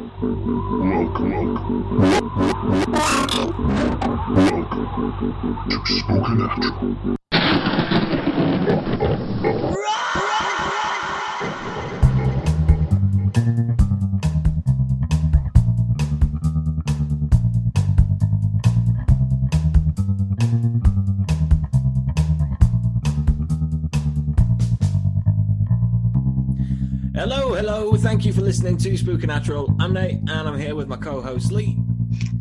Welcome. Welcome to Spooky Natural. Listening to Spooky Natural. I'm Nate, and I'm here with my co-host Lee.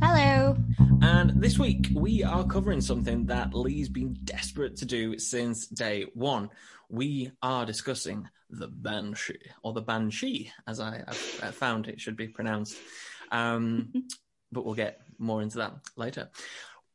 Hello. And this week we are covering something that Lee's been desperate to do since day one. We are discussing the Banshee, or the Banshee, as I have uh, found it should be pronounced. Um, but we'll get more into that later.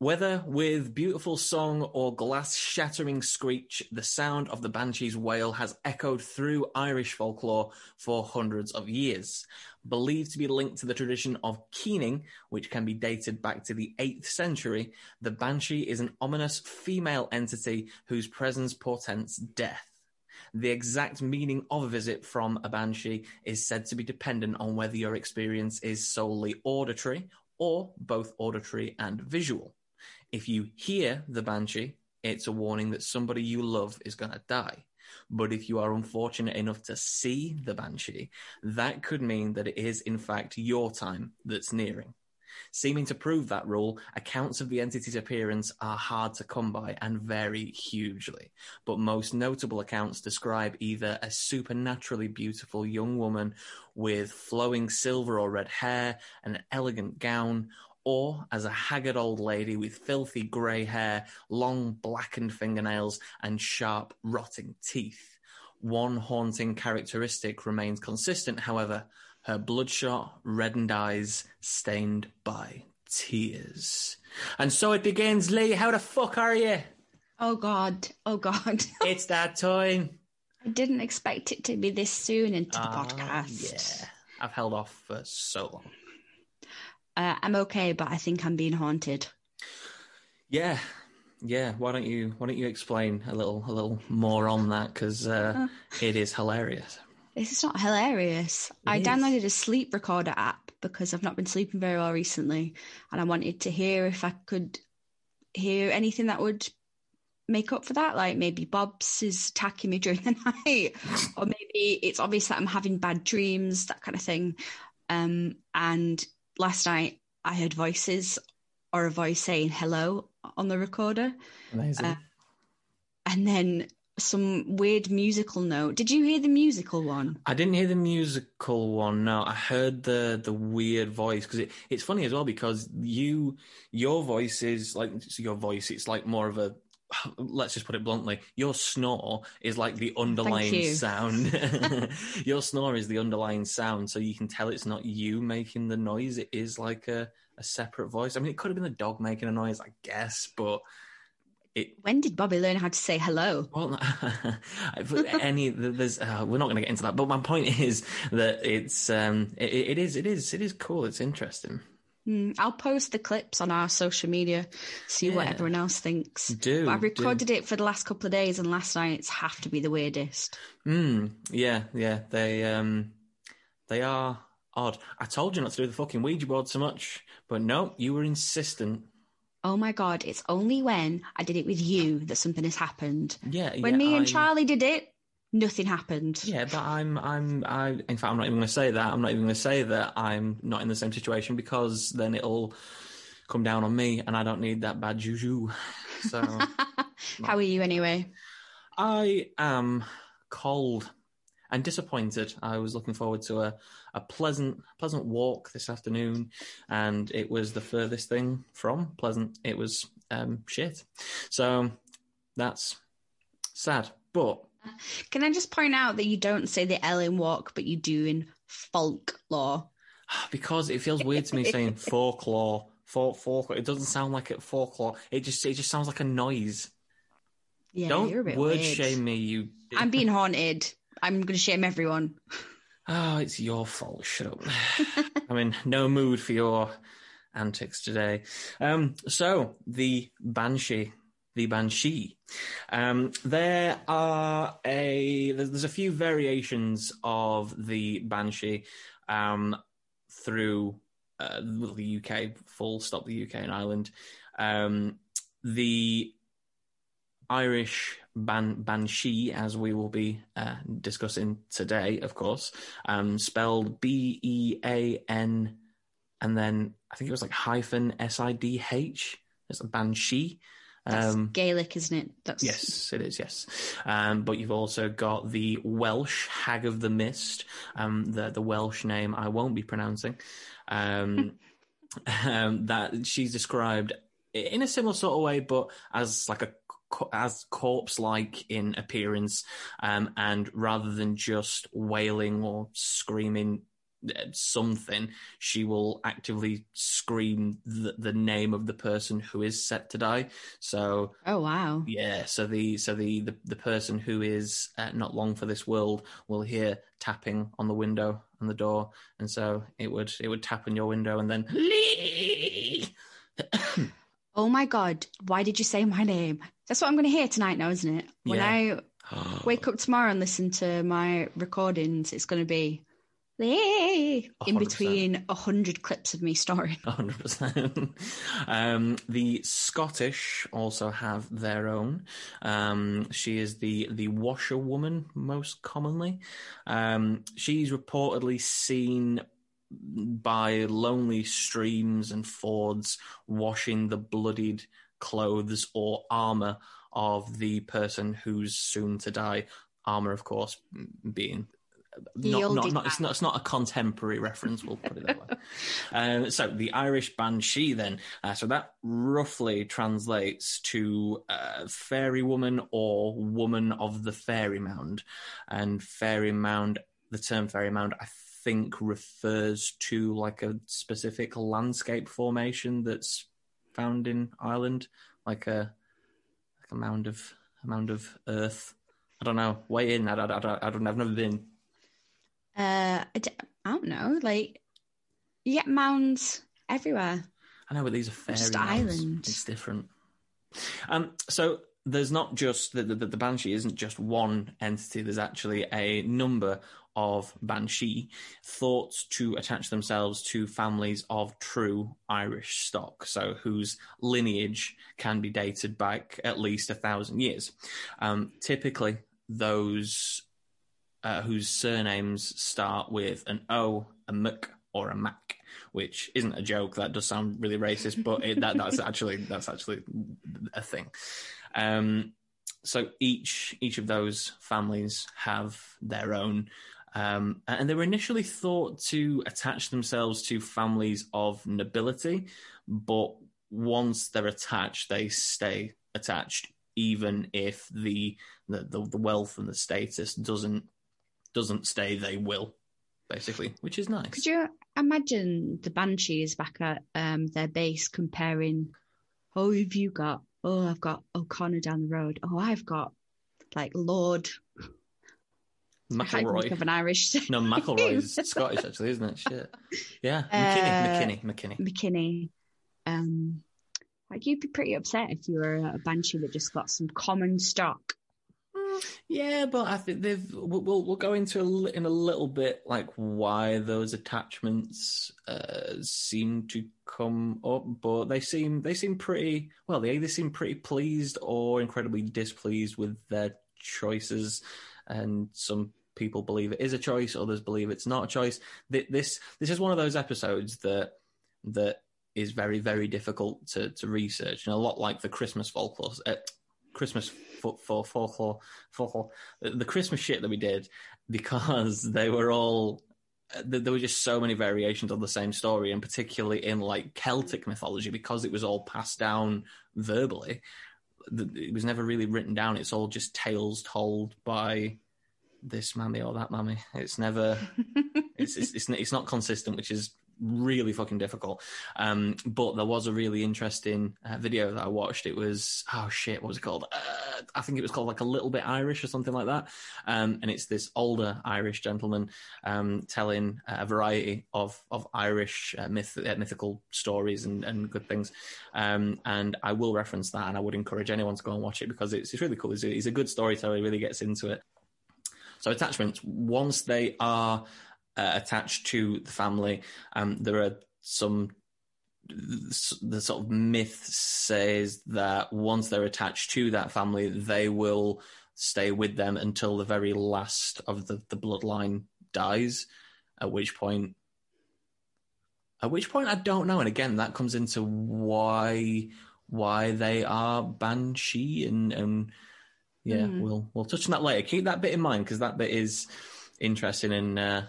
Whether with beautiful song or glass shattering screech, the sound of the banshee's wail has echoed through Irish folklore for hundreds of years. Believed to be linked to the tradition of keening, which can be dated back to the 8th century, the banshee is an ominous female entity whose presence portends death. The exact meaning of a visit from a banshee is said to be dependent on whether your experience is solely auditory or both auditory and visual. If you hear the banshee, it's a warning that somebody you love is going to die. But if you are unfortunate enough to see the banshee, that could mean that it is, in fact, your time that's nearing. Seeming to prove that rule, accounts of the entity's appearance are hard to come by and vary hugely. But most notable accounts describe either a supernaturally beautiful young woman with flowing silver or red hair an elegant gown, or as a haggard old lady with filthy grey hair, long blackened fingernails, and sharp, rotting teeth. One haunting characteristic remains consistent, however her bloodshot, reddened eyes stained by tears. And so it begins, Lee. How the fuck are you? Oh God. Oh God. It's that time. I didn't expect it to be this soon into the Ah, podcast. Yeah. I've held off for so long. Uh, I'm okay, but I think I'm being haunted. Yeah. Yeah, why don't you why don't you explain a little a little more on that because uh, it is hilarious. This is not hilarious. I is. downloaded a sleep recorder app because I've not been sleeping very well recently, and I wanted to hear if I could hear anything that would make up for that. Like maybe Bob's is attacking me during the night, or maybe it's obvious that I'm having bad dreams, that kind of thing. Um, and last night I heard voices or a voice saying hello on the recorder, Amazing. Uh, and then some weird musical note. Did you hear the musical one? I didn't hear the musical one. No, I heard the the weird voice because it, it's funny as well because you your voice is like your voice. It's like more of a let's just put it bluntly. Your snore is like the underlying sound. your snore is the underlying sound, so you can tell it's not you making the noise. It is like a a separate voice. I mean, it could have been the dog making a noise, I guess, but it When did Bobby learn how to say hello? well, any there's uh, we're not going to get into that. But my point is that it's um it, it is it is it is cool. It's interesting. Hmm, I'll post the clips on our social media, see what everyone else thinks. Do, But I've do. recorded it for the last couple of days, and last night's have to be the weirdest. Hmm. Yeah. Yeah. They um they are odd. I told you not to do the fucking Ouija board so much, but no, you were insistent. Oh my god, it's only when I did it with you that something has happened. Yeah. When yeah, me and I'm- Charlie did it, nothing happened. Yeah, but I'm, I'm, I. In fact, I'm not even going to say that. I'm not even going to say that I'm not in the same situation because then it'll come down on me, and I don't need that bad juju. So How are you anyway? I am cold and disappointed. I was looking forward to a, a pleasant, pleasant walk this afternoon, and it was the furthest thing from pleasant. It was um, shit. So that's sad, but Can I just point out that you don't say the L in walk, but you do in folklore? because it feels weird to me saying folklore, folk, folklore. It doesn't sound like it folklore. It just, it just sounds like a noise. Yeah, Don't you're a bit word weird. shame me, you. I'm being haunted. I'm going to shame everyone. Oh, it's your fault. Shut up. I'm in no mood for your antics today. Um, so the Banshee, the Banshee. Um, there are a there's, a few variations of the Banshee. Um, through uh, the UK, full stop the UK and Ireland. Um, the Irish ban- banshee, as we will be uh, discussing today, of course, um, spelled B E A N, and then I think it was like hyphen S I D H. It's a banshee. That's Um, Gaelic, isn't it? That's Yes, it is. Yes, um, but you've also got the Welsh Hag of the Mist. Um, the the Welsh name I won't be pronouncing. Um, um, that she's described in a similar sort of way, but as like a as corpse like in appearance, um, and rather than just wailing or screaming something, she will actively scream the, the name of the person who is set to die. So Oh wow. yeah, so the so the the, the person who is uh, not long for this world will hear tapping on the window and the door, and so it would it would tap on your window and then Lee! Oh my god. Why did you say my name? That's what I'm going to hear tonight now, isn't it? When Yeah. I wake up tomorrow and listen to my recordings, it's going to be In between a hundred clips of me snoring. hundred percent. Um, the Scottish also have their own. Um, she is the the washerwoman most commonly. Um, she's reportedly seen by lonely streams and fords, washing the bloodied clothes or armor of the person who's soon to die. Armor, of course, being not, not, not, it's not it's not a contemporary reference. We'll put it that way. Um, so the Irish banshee, then, uh, so that roughly translates to uh, fairy woman or woman of the fairy mound, and fairy mound. The term fairy mound, I think, refers to like a specific landscape formation that's found in Ireland, like a like a mound of a mound of earth. I don't know. Way in. I, I, I, I don't. I've never been. Uh, I, d- I don't know. Like, you get mounds everywhere. I know, but these are fairy Just mounds. islands. It's different. Um, so there's not just the, the the banshee isn't just one entity. There's actually a number of banshee thought to attach themselves to families of true Irish stock, so whose lineage can be dated back at least a thousand years. Um, typically, those uh, whose surnames start with an O, a Mc, or a Mac, which isn't a joke. That does sound really racist, but it, that, that's actually that's actually a thing. Um, so each each of those families have their own, um, and they were initially thought to attach themselves to families of nobility, but once they're attached, they stay attached, even if the the, the, the wealth and the status doesn't doesn't stay. They will basically, which is nice. Could you imagine the banshees back at um, their base comparing? Oh, have you got? Oh, I've got O'Connor down the road. Oh, I've got like Lord. I can't even think of an Irish. No, McElroy is Scottish, actually, isn't it? Shit. Yeah, McKinney, Uh, McKinney, McKinney. McKinney. Um, like you'd be pretty upset if you were a banshee that just got some common stock. Yeah, but I think they've. We'll we'll, go into a, in a little bit like why those attachments uh, seem to come up, but they seem they seem pretty well. They either seem pretty pleased or incredibly displeased with their choices, and some people believe it is a choice, others believe it's not a choice. Th- This this is one of those episodes that that is very very difficult to to research, and a lot like the Christmas folklore. Uh, Christmas for for folklore, folklore, the uh, the Christmas shit that we did because they were all uh, there were just so many variations of the same story, and particularly in like Celtic mythology because it was all passed down verbally. It was never really written down. It's all just tales told by this mammy or that mammy. It's never it's, it's it's it's not consistent, which is really fucking difficult. Um, but there was a really interesting uh, video that I watched. It was oh shit, what was it called? Uh, I think it was called like a little bit Irish or something like that. Um, and it's this older Irish gentleman um, telling a variety of of Irish uh, myth uh, mythical stories and, and good things. Um, and I will reference that, and I would encourage anyone to go and watch it because it's it's really cool. He's a, he's a good storyteller. He really gets into it. So attachments, once they are uh, attached to the family. Um, there are some the sort of myth says that once they're attached to that family, they will stay with them until the very last of the, the bloodline dies. At which point, at which point I don't know. And again, that comes into why why they are banshee and and yeah, mm. we'll we'll touch on that later. Keep that bit in mind because that bit is interesting and uh,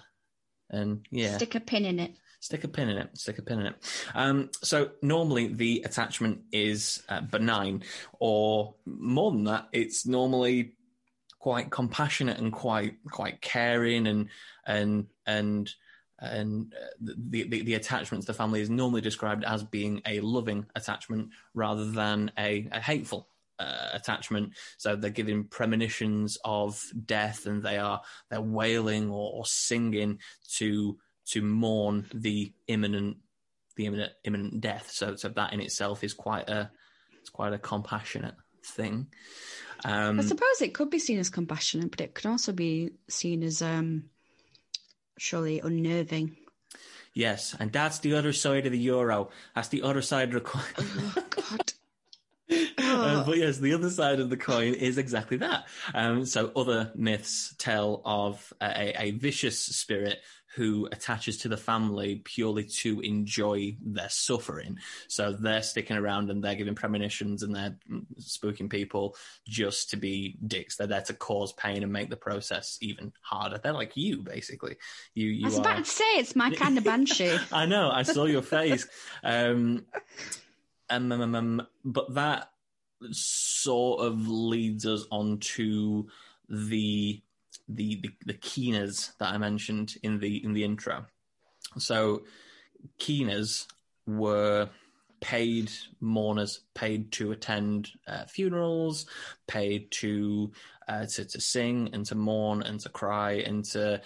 and yeah, stick a pin in it. Stick a pin in it. Stick a pin in it. Um, so normally the attachment is uh, benign, or more than that, it's normally quite compassionate and quite quite caring and and and and uh, the, the, the attachment to the family is normally described as being a loving attachment rather than a, a hateful uh, attachment. So they're giving premonitions of death, and they are they're wailing or, or singing to to mourn the imminent the imminent imminent death. So so that in itself is quite a it's quite a compassionate thing. Um, I suppose it could be seen as compassionate, but it could also be seen as um, surely unnerving. Yes, and that's the other side of the euro. That's the other side of. Oh God. Uh, but yes, the other side of the coin is exactly that. Um, so other myths tell of a, a, vicious spirit who attaches to the family purely to enjoy their suffering. So they're sticking around and they're giving premonitions and they're spooking people just to be dicks. They're there to cause pain and make the process even harder. They're like you, basically. You, you I was are... about to say it's my kind of banshee. I know. I saw your face. Um, um, um, um, but that sort of leads us on to the the the, the keeners that I mentioned in the in the intro. So keeners were paid mourners, paid to attend uh, funerals, paid to, uh, to to sing and to mourn and to cry and to,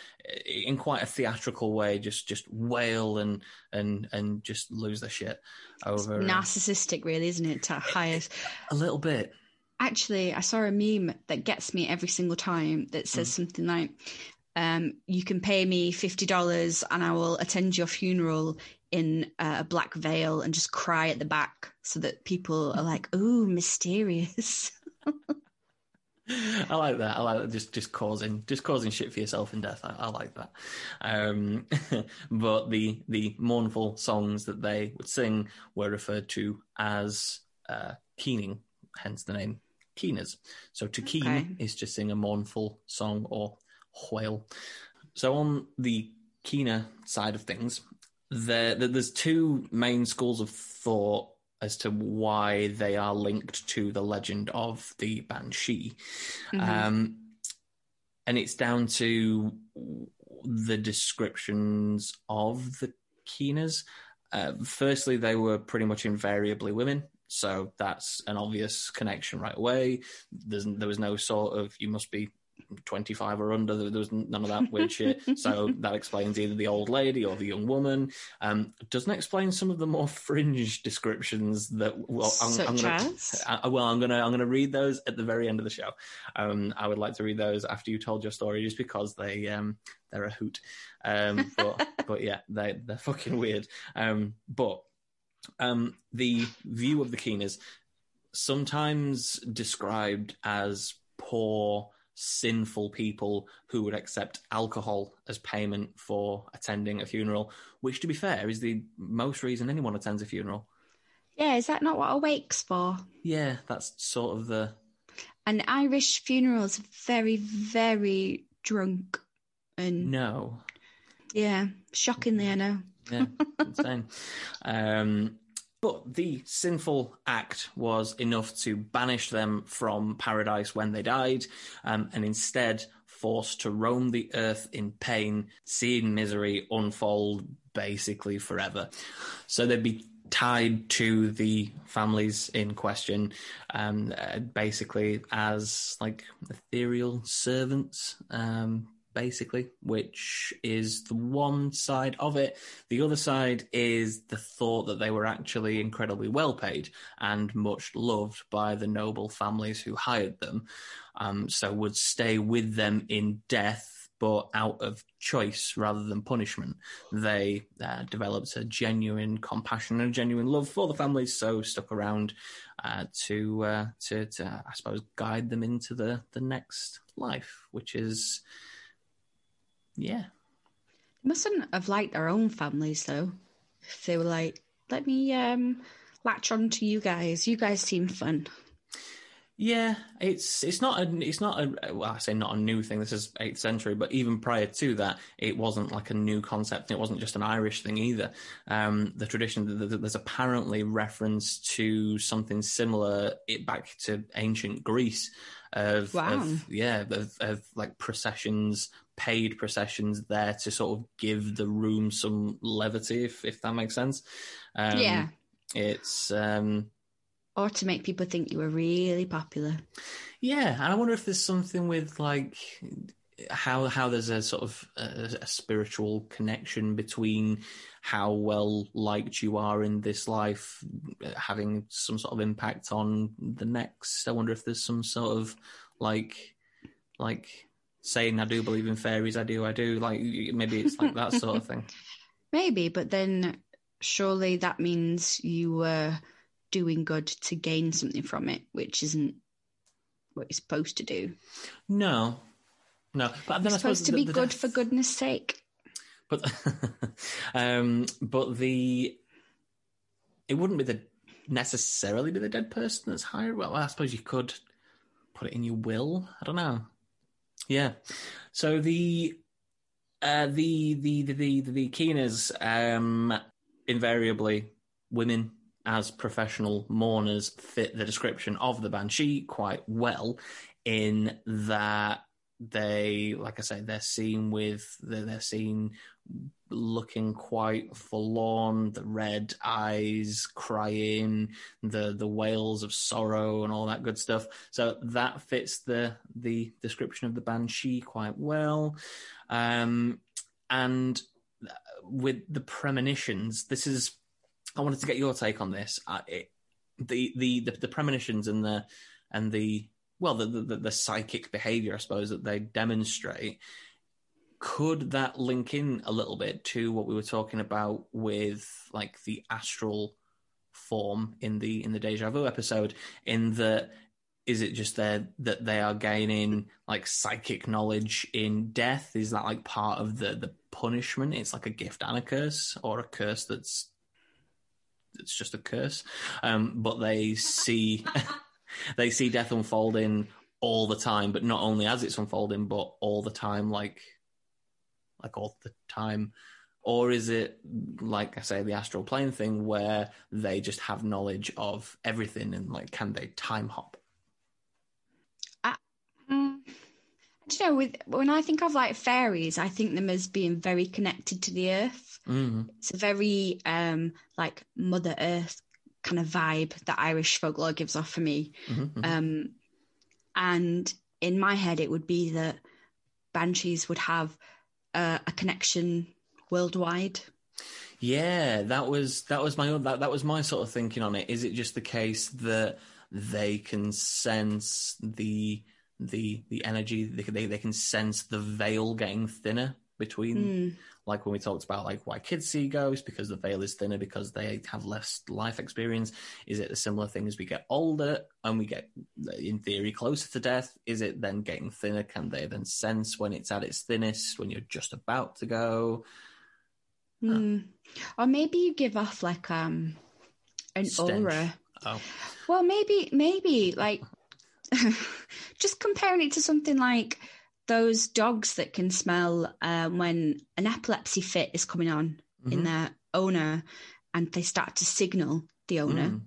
in quite a theatrical way, just just wail and and and just lose their shit over. It's narcissistic, really, isn't it? To highest a little bit. Actually, I saw a meme that gets me every single time that says mm. something like, um, "You can pay me fifty dollars, and I will attend your funeral in a black veil and just cry at the back, so that people are like, "Ooh, mysterious." I like that. I like that. Just just causing just causing shit for yourself in death. I, I like that. Um, but the the mournful songs that they would sing were referred to as uh, keening, hence the name keeners. So to keen okay. is to sing a mournful song or wail. So on the keener side of things, there, there's two main schools of thought as to why they are linked to the legend of the Banshee. Mm-hmm. Um, and it's down to the descriptions of the Keeners. Uh, firstly, they were pretty much invariably women. So that's an obvious connection right away. There's, there was no sort of, you must be 25 or under. There was none of that weird shit. So that explains either the old lady or the young woman. Um, doesn't explain some of the more fringe descriptions that. Well, I'm, Such I'm gonna, as? Uh, well, I'm gonna I'm gonna read those at the very end of the show. Um, I would like to read those after you told your story, just because they um, they're a hoot. Um, but but yeah, they they're fucking weird. Um, but um, the view of the keen is sometimes described as poor sinful people who would accept alcohol as payment for attending a funeral, which, to be fair, is the most reason anyone attends a funeral. Yeah, is that not what a wake's for? Yeah, that's sort of the. An Irish funeral's are very, very drunk and. No. Yeah, shockingly, I know. Yeah, insane. um, but the sinful act was enough to banish them from paradise when they died, um, and instead forced to roam the earth in pain, seeing misery unfold basically forever. So they'd be tied to the families in question, um, uh, basically as like ethereal servants, um, basically, which is the one side of it. The other side is the thought that they were actually incredibly well paid and much loved by the noble families who hired them, um, so would stay with them in death but out of choice rather than punishment, they uh, developed a genuine compassion and a genuine love for the families, so stuck around uh, to, uh, to to I suppose guide them into the the next life, which is yeah. They mustn't have liked their own families though. If they were like, let me um, latch on to you guys. You guys seem fun. Yeah, it's it's not a it's not a well I say not a new thing. This is eighth century, but even prior to that, it wasn't like a new concept. It wasn't just an Irish thing either. Um, the tradition there's apparently reference to something similar it back to ancient Greece of, Wow. of yeah of, of like processions, paid processions there to sort of give the room some levity, if if that makes sense. Um, yeah. it's. Um, Or to make people think you were really popular. Yeah, and I wonder if there's something with like how how there's a sort of a, a spiritual connection between how well liked you are in this life having some sort of impact on the next. I wonder if there's some sort of like like saying I do believe in fairies, I do, I do. Like maybe it's like that sort of thing. Maybe, but then surely that means you were doing good to gain something from it, which isn't what you're supposed to do. No, no. But then You're supposed to be the good death- for goodness sake. But um, but the it wouldn't be the necessarily be the dead person that's hired. Well, I suppose you could put it in your will. I don't know. Yeah. So the uh, the the the the the, Keeners um, invariably women as professional mourners fit the description of the banshee quite well in that they like i say they're seen with they're, they're seen looking quite forlorn the red eyes crying the the wails of sorrow and all that good stuff. So that fits the the description of the banshee quite well. Um and with the premonitions this is i wanted to get your take on this. Uh, it, the, the the the premonitions and the and the well the, the the psychic behavior i suppose that they demonstrate could that link in a little bit to what we were talking about with like the astral form in the in the deja vu episode in that is it just there that they are gaining like psychic knowledge in death? Is that like part of the the punishment? It's like a gift and a curse or a curse that's it's just a curse. Um but they see they see death unfolding all the time, but not only as it's unfolding, but all the time, like like all the time. Or is it like I say, the astral plane thing where they just have knowledge of everything and like can they time hop? Mm. I don't know. With when I think of like fairies, I think them as being very connected to the earth. Mm. It's a very um like Mother Earth kind of vibe that Irish folklore gives off for me. Mm-hmm. Um, and in my head, it would be that banshees would have a, a connection worldwide. Yeah, that was that was my that that was my sort of thinking on it. Is it just the case that they can sense the the the energy they they, they can sense the veil getting thinner between Mm. like when we talked about like why kids see ghosts because the veil is thinner because they have less life experience is it a similar thing as we get older and we get in theory closer to death is it then getting thinner can they then sense when it's at its thinnest when you're just about to go Mm. Or maybe you give off like um an Stench. aura. oh Well, maybe, maybe like just comparing it to something like those dogs that can smell uh, when an epilepsy fit is coming on in Mhm. their owner, and they start to signal the owner. Mm.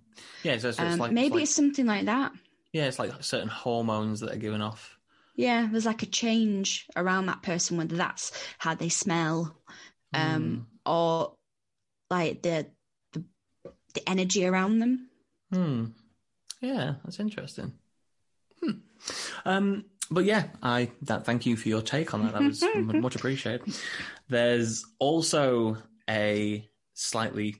yeah so, so it's Um, like maybe it's like, it's something like that. yeah it's like certain hormones that are given off Yeah, there's like a change around that person, whether that's how they smell, um, or like the, the the energy around them. Hmm. Yeah, that's interesting. Hmm. Um, but yeah, I that thank you for your take on that. That was much appreciated. There's also a slightly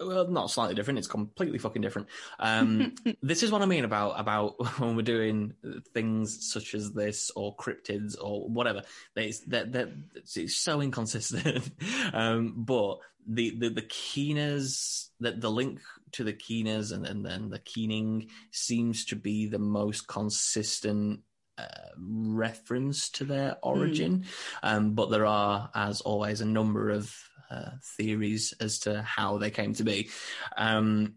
well, not slightly different. It's completely fucking different. Um, this is what I mean about about when we're doing things such as this or cryptids or whatever. It's that that it's so inconsistent. um, but the the the keeners that the link to the keeners and and then the keening seems to be the most consistent uh, reference to their origin. Mm. Um, but there are, as always, a number of uh, theories as to how they came to be. Um,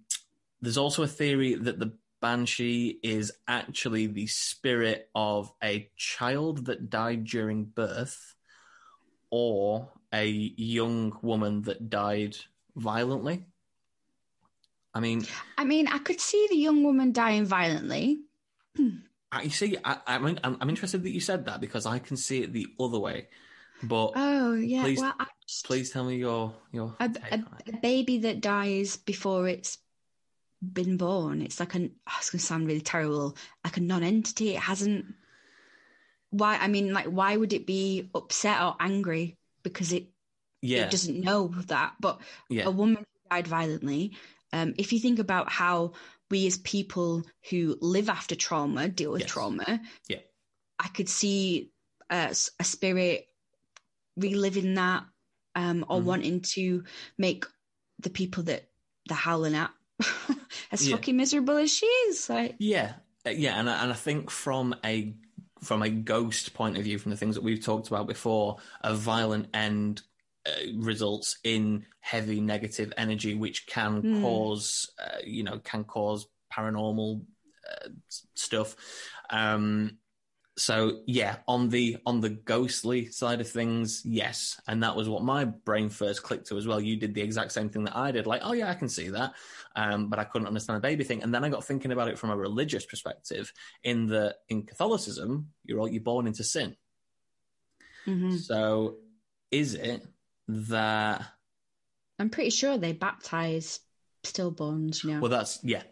there's also a theory that the banshee is actually the spirit of a child that died during birth or a young woman that died violently. I mean, I mean, I could see the young woman dying violently. you see, I, I'm, I'm interested that you said that because I can see it the other way. But oh yeah, please, well, just, please tell me your your a, a, a, baby that dies before it's been born. It's like an oh, it's going to sound really terrible, like a non-entity. It hasn't. Why? I mean, like, why would it be upset or angry because it yeah. it doesn't know that? But yeah. a woman died violently. Um, if you think about how we as people who live after trauma deal with yes. trauma, yeah, I could see a, a spirit reliving that um, or mm. wanting to make the people that they're howling at as yeah. fucking miserable as she is. Like. Yeah, uh, yeah, and I, and I think from a from a ghost point of view, from the things that we've talked about before, a violent end uh, results in heavy negative energy, which can mm. cause, uh, you know, can cause paranormal uh, stuff. Um, so yeah, on the on the ghostly side of things, yes, and that was what my brain first clicked to as well. You did the exact same thing that I did, like, oh yeah, I can see that, um, but I couldn't understand the baby thing. And then I got thinking about it from a religious perspective. In the in Catholicism, you're all you're born into sin. Mm-hmm. So, is it that? I'm pretty sure they baptize stillborns. You know. Well, that's yeah,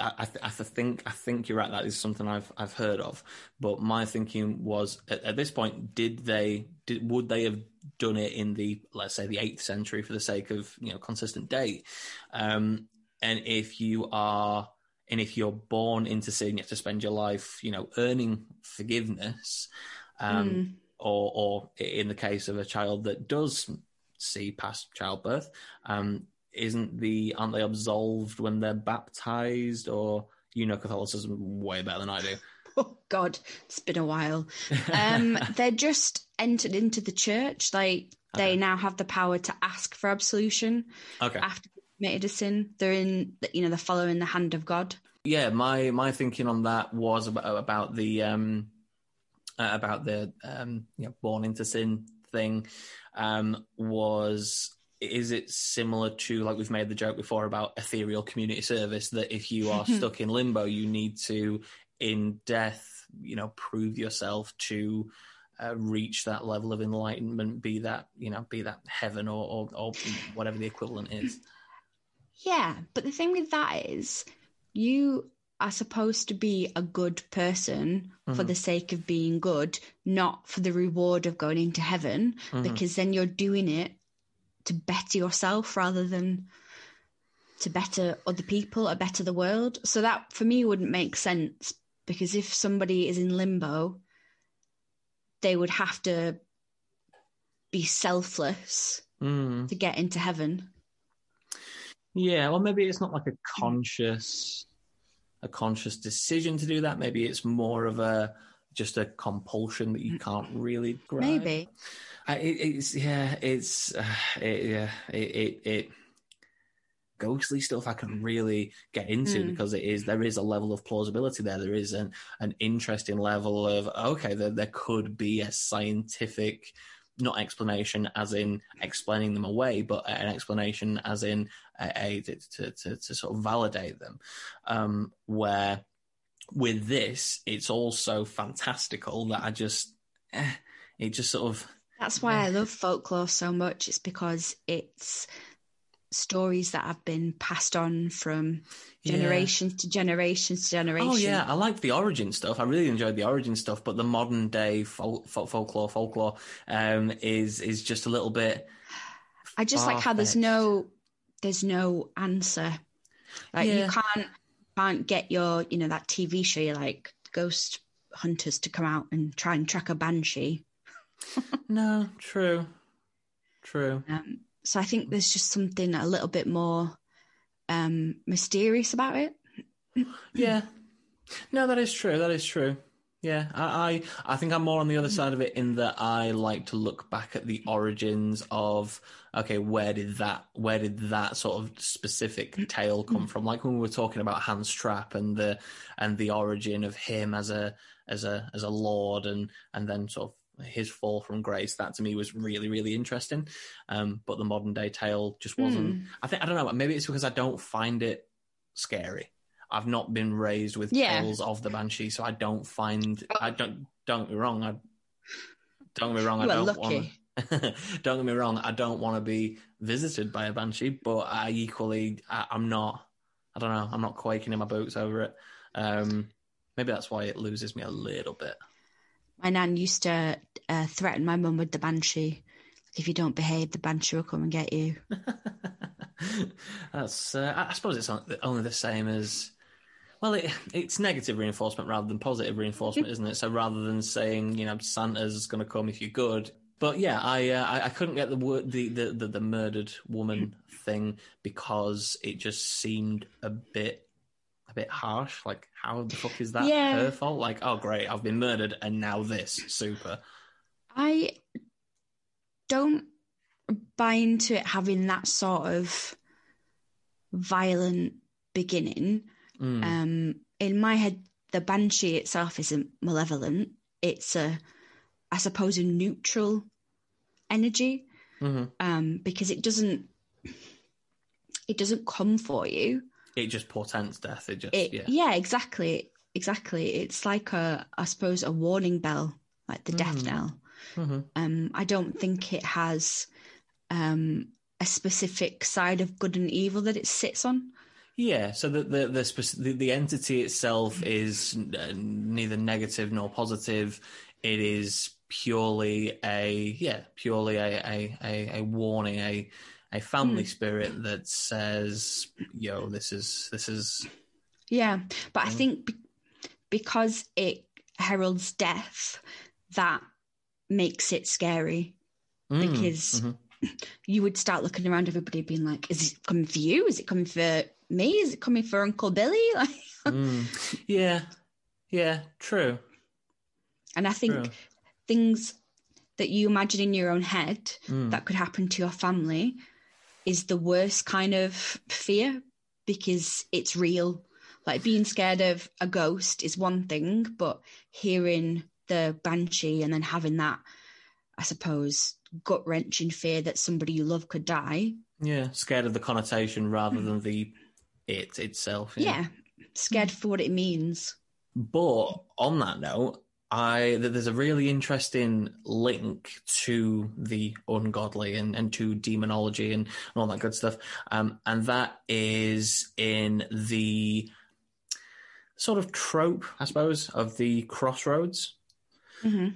I, I, I, think I think you're right. That is something I've I've heard of. But my thinking was at, at, this point, did they did would they have done it in the let's say the eighth century for the sake of you know consistent date? Um, and if you are and if you're born into sin, you have to spend your life you know earning forgiveness. Um, mm. Or, or in the case of a child that does see past childbirth, um, isn't the aren't they absolved when they're baptized or you know Catholicism way better than I do. Oh God, it's been a while. Um, they're just entered into the church. Like they okay. now have the power to ask for absolution. Okay. After committed a sin, they're in. You know, they're following the hand of God. Yeah, my my thinking on that was about about the um uh, about the um you know born into sin thing um was is it similar to like we've made the joke before about ethereal community service that if you are stuck in limbo you need to in death you know prove yourself to uh, reach that level of enlightenment be that you know be that heaven or, or, or whatever the equivalent is? Yeah but the thing with that is you are supposed to be a good person mm-hmm. for the sake of being good, not for the reward of going into heaven, mm-hmm. because then you're doing it to better yourself rather than to better other people or better the world. So that for me wouldn't make sense because if somebody is in limbo, they would have to be selfless mm. to get into heaven. Yeah, well, maybe it's not like a conscious, a conscious decision to do that. Maybe it's more of a just a compulsion that you mm. can't really grab. Maybe. I, it, it's yeah, it's uh, it, yeah, it, it, it ghostly stuff I can really get into mm. because it is there is a level of plausibility there. There is an an interesting level of okay, there there could be a scientific not explanation as in explaining them away, but an explanation as in a, a to, to, to sort of validate them. Um, where with this, it's also fantastical that I just, eh, it just sort of that's why I love folklore so much. It's because it's stories that have been passed on from generations yeah. to generations to generations. Oh yeah, I like the origin stuff. I really enjoyed the origin stuff, but the modern day folk, folklore, folklore um, is is just a little bit. I just like how there's no there's no answer. Like Yeah. you can't can't get your you know that TV show you're like ghost hunters to come out and try and track a banshee. No, true, true. Um, so I think there's just something a little bit more um, mysterious about it. Yeah. No, that is true. That is true. Yeah, I, I I think I'm more on the other side of it in that I like to look back at the origins of okay, where did that where did that sort of specific mm. tale come mm. from? Like when we were talking about Hans Trapp and the and the origin of him as a as a as a lord and and then sort of his fall from grace. That to me was really really interesting. Um, but the modern day tale just wasn't. Hmm. I think I don't know. Maybe it's because I don't find it scary. I've not been raised with Yeah. tales of the banshee, so I don't find. I don't. Don't get me wrong. I don't get me wrong. I You are don't want. don't get me wrong. I don't want to be visited by a banshee, but I equally, I, I'm not. I don't know. I'm not quaking in my boots over it. Um, maybe that's why it loses me a little bit. My nan used to uh, threaten my mum with the banshee. Like, if you don't behave, the banshee will come and get you. That's. Uh, I I suppose it's only the same as. Well, it, it's negative reinforcement rather than positive reinforcement, isn't it? So rather than saying, you know, Santa's going to come if you're good. But yeah, I uh, I, I couldn't get the word the, the, the, the murdered woman thing because it just seemed a bit a bit harsh. Like, how the fuck is that Yeah. her fault? Like, oh great, I've been murdered and now this super. I don't buy into it having that sort of violent beginning. Mm. Um, in my head, the banshee itself isn't malevolent. It's a, I suppose, a neutral energy Mhm. um, because it doesn't, it doesn't come for you. It just portends death. It just It, yeah. yeah. exactly, exactly. It's like a, I suppose, a warning bell, like the death Mm. knell. Mhm. Um, I don't think it has um, a specific side of good and evil that it sits on. Yeah, so the the the, the, entity itself is uh, neither negative nor positive. It is purely a yeah, purely a a, a, a warning, a a family spirit that says, "Yo, this is this is Yeah, but I Mm. think be- because it heralds death, that makes it scary. Mm, Because mhm. you would start looking around everybody, being like, "Is it coming for you? Is it coming for me? Is it coming for Uncle Billy?" Like, Mm. yeah, yeah, true, and I think true. things that you imagine in your own head Mm. that could happen to your family is the worst kind of fear because it's real. Like being scared of a ghost is one thing, but hearing the banshee and then having that, I suppose, gut wrenching fear that somebody you love could die. Yeah, scared of the connotation rather than the it itself. Yeah, scared for what it means. But on that note, I there's a really interesting link to the ungodly and, and to demonology and, and all that good stuff. Um, and that is in the sort of trope, I suppose, of the crossroads, hmm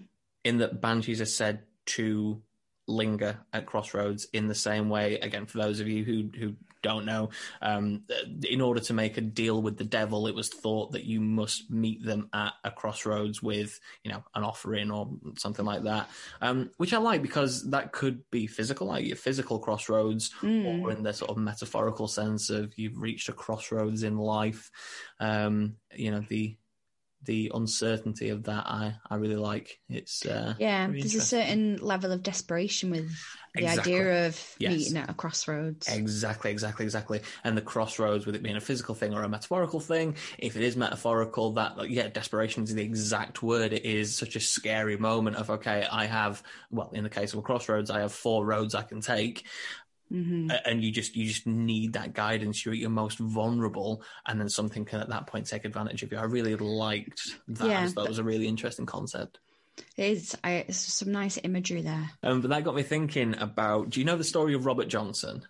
in that banshees are said to linger at crossroads in the same way. Again, for those of you who who don't know, um, in order to make a deal with the devil, it was thought that you must meet them at a crossroads with, you know, an offering or something like that. Um, which I like because that could be physical, like your physical crossroads, Mm. or in the sort of metaphorical sense of you've reached a crossroads in life. Um, you know, the the uncertainty of that I, I really like. It's uh, Yeah, there's a certain level of desperation with the Exactly. idea of Yes. meeting at a crossroads. Exactly, exactly, exactly. And the crossroads with it being a physical thing or a metaphorical thing. If it is metaphorical, that like, yeah, desperation is the exact word. It is such a scary moment of okay, I have well, in the case of a crossroads, I have four roads I can take, hmm and you just you just need that guidance. You're at your most vulnerable, and then something can at that point take advantage of you. I really liked that. Yeah, thought was a really interesting concept. It is. I, it's some nice imagery there. Um, but that got me thinking about. Do you know the story of Robert Johnson?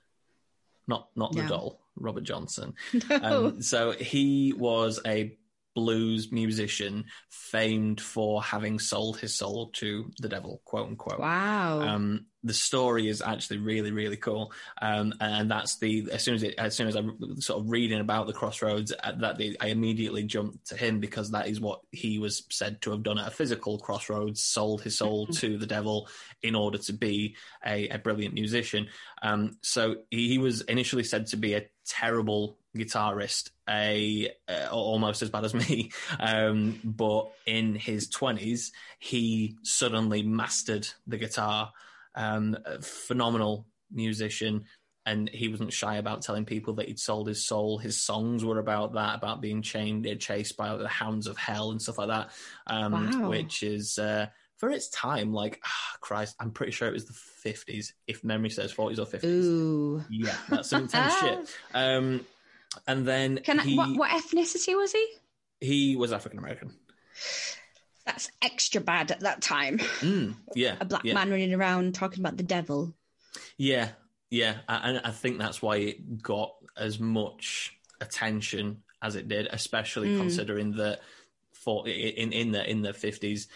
Not not the No. doll, Robert Johnson. No. Um, so he was a blues musician famed for having sold his soul to the devil, quote unquote. Wow. Um, the story is actually really, really cool, um, and that's the as soon as it, as soon as I'm sort of reading about the crossroads, uh, that the, I immediately jumped to him because that is what he was said to have done at a physical crossroads, sold his soul to the devil in order to be a, a brilliant musician. Um, so he, he was initially said to be a terrible guitarist, a uh, almost as bad as me. Um, but in his twenties, he suddenly mastered the guitar. Um, phenomenal musician, and he wasn't shy about telling people that he'd sold his soul. His songs were about that, about being chained, chased by the hounds of hell and stuff like that. Um, Wow. Which is. Uh, for its time, like ah, Christ, I'm pretty sure it was the 50s, if memory says 40s or 50s. Ooh. Yeah, that's some intense shit. Um, and then Can I, he what, what ethnicity was he? he was African American. That's extra bad at that time. Mm, yeah, A black yeah, man running around talking about the devil. Yeah, yeah, and I think that's why it got as much attention as it did, especially Mm. considering that for in in the in the 50s,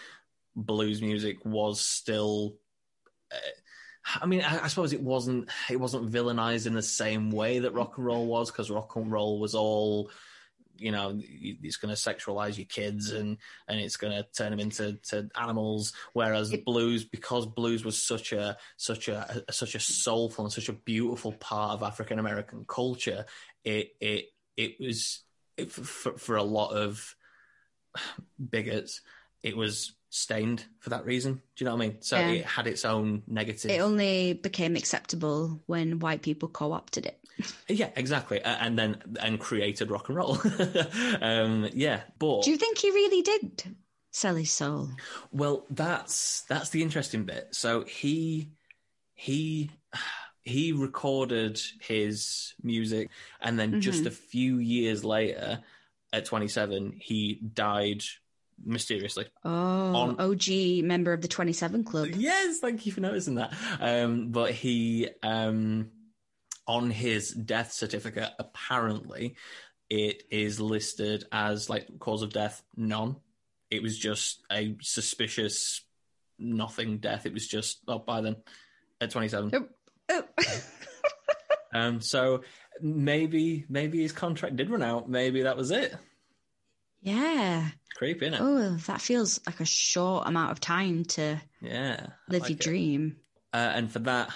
blues music was still. Uh, I mean, I, I suppose it wasn't it wasn't villainized in the same way that rock and roll was, because rock and roll was all, you know, it's going to sexualize your kids and and it's going to turn them into to animals. Whereas It- blues, because blues was such a such a, such a soulful and such a beautiful part of African American culture, it it it was it, for for a lot of bigots, it was stained for that reason. Do you know what I mean? So Yeah. it had its own negative. It only became acceptable when white people co-opted it. Yeah, exactly, and then and created rock and roll. um, yeah, but Do you think he really did sell his soul? well, that's that's the interesting bit. So he he he recorded his music, and then just a few years later, at 27, he died mysteriously. Oh, On- OG member of the 27 Club. Yes, thank you for noticing that. Um, but he, um, on his death certificate, apparently, it is listed as like cause of death none. It was just a suspicious nothing death. It was just oh, by then at twenty seven. Oh, oh. Um, so maybe maybe his contract did run out. Maybe that was it. yeah. Creepy, innit? Oh, that feels like a short amount of time to Yeah, live like your it. dream. Uh, and for that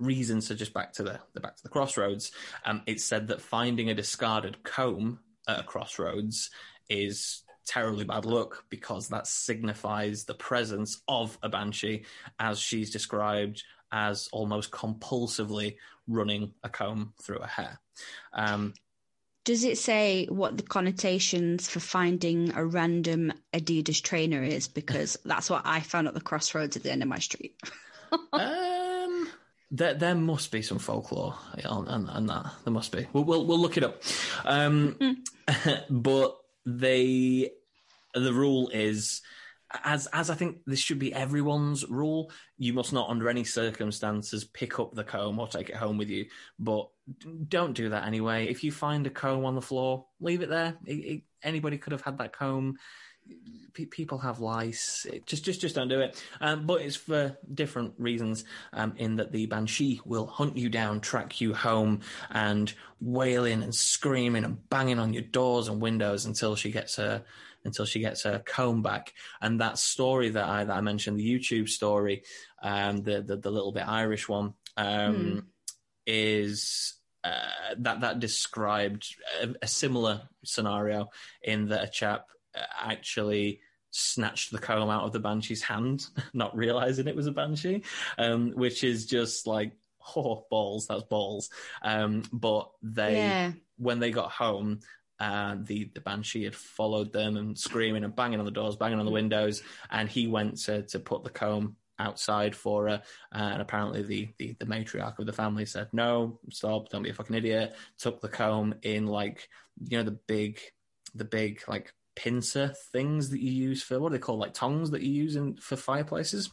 reason, so just back to the, the back to the crossroads, um, it's said that finding a discarded comb at a crossroads is terribly bad luck because that signifies the presence of a banshee, as she's described as almost compulsively running a comb through her hair. Um, Does it say what the connotations for finding a random Adidas trainer is? Because that's what I found at the crossroads at the end of my street. um, there, there must be some folklore on, on, on that. There must be. We'll, we'll, we'll look it up. Um, but they, the rule is, as as I think this should be everyone's rule. You must not, under any circumstances, pick up the comb or take it home with you. But don't do that anyway. If you find a comb on the floor, leave it there. It, it, anybody could have had that comb. Pe- people have lice. It- just, just, just don't do it. Um, but it's for different reasons. Um, in that the banshee will hunt you down, track you home, and wailing and screaming and banging on your doors and windows until she gets her until she gets her comb back. And that story that I that I mentioned, the YouTube story, um, the the, the little bit Irish one, um, is. Uh, that that described a, a similar scenario in that a chap actually snatched the comb out of the banshee's hand, not realizing it was a banshee, um, which is just like oh balls, that's balls. Um, but they yeah. when they got home, uh, the the banshee had followed them and screaming and banging on the doors, banging on the windows, and he went to to put the comb outside for her. Uh, and apparently, the, the the matriarch of the family said, "No, stop! Don't be a fucking idiot." Took the comb in like you know the big the big like pincer things that you use for what are they called like tongs that you use in for fireplaces.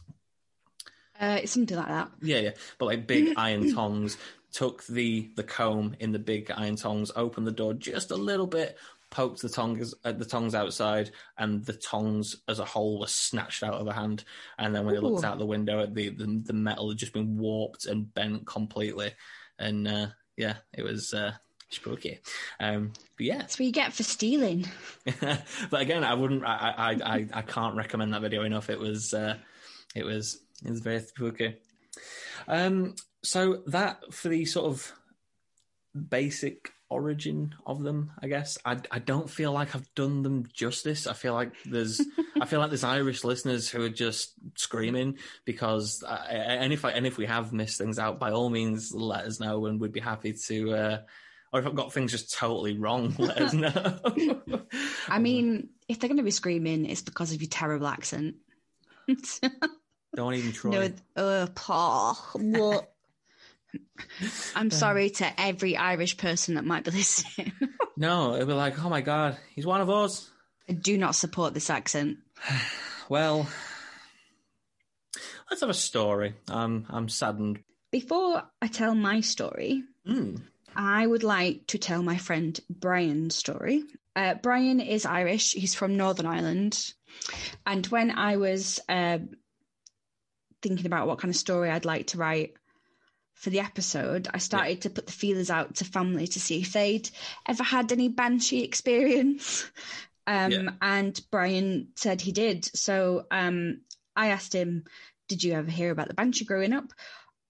Uh, it's something like that. Yeah, yeah. But like big iron tongs, took the the comb in the big iron tongs, opened the door just a little bit, poked the tongs at the tongs outside, and the tongs as a whole were snatched out of her hand. And then when they looked out the window, the, the the metal had just been warped and bent completely. And uh, yeah, it was uh, spooky. Um, but yeah, That's what you get for stealing. but again, I wouldn't. I, I I I can't recommend that video enough. It was uh, it was it was very spooky. Um, so that for the sort of basic origin of them, I guess. I I don't feel like I've done them justice. I feel like there's I feel like there's Irish listeners who are just screaming because uh, and if I, and if we have missed things out, by all means let us know and we'd be happy to. Uh, or if I've got things just totally wrong, let us know. I mean, if they're going to be screaming, it's because of your terrible accent. Don't even try. no, uh, Paul. What? I'm sorry to every Irish person that might be listening. No, it'd be like, oh my god, he's one of us. I do not support this accent. Well, let's have a story. I'm I'm saddened. Before I tell my story, Mm. I would like to tell my friend Brian's story. Uh, Brian is Irish. He's from Northern Ireland. And when I was uh, thinking about what kind of story I'd like to write for the episode, I started to put the feelers out to family to see if they'd ever had any banshee experience. Um, Yeah. And Brian said he did. So um, I asked him, Did you ever hear about the banshee growing up?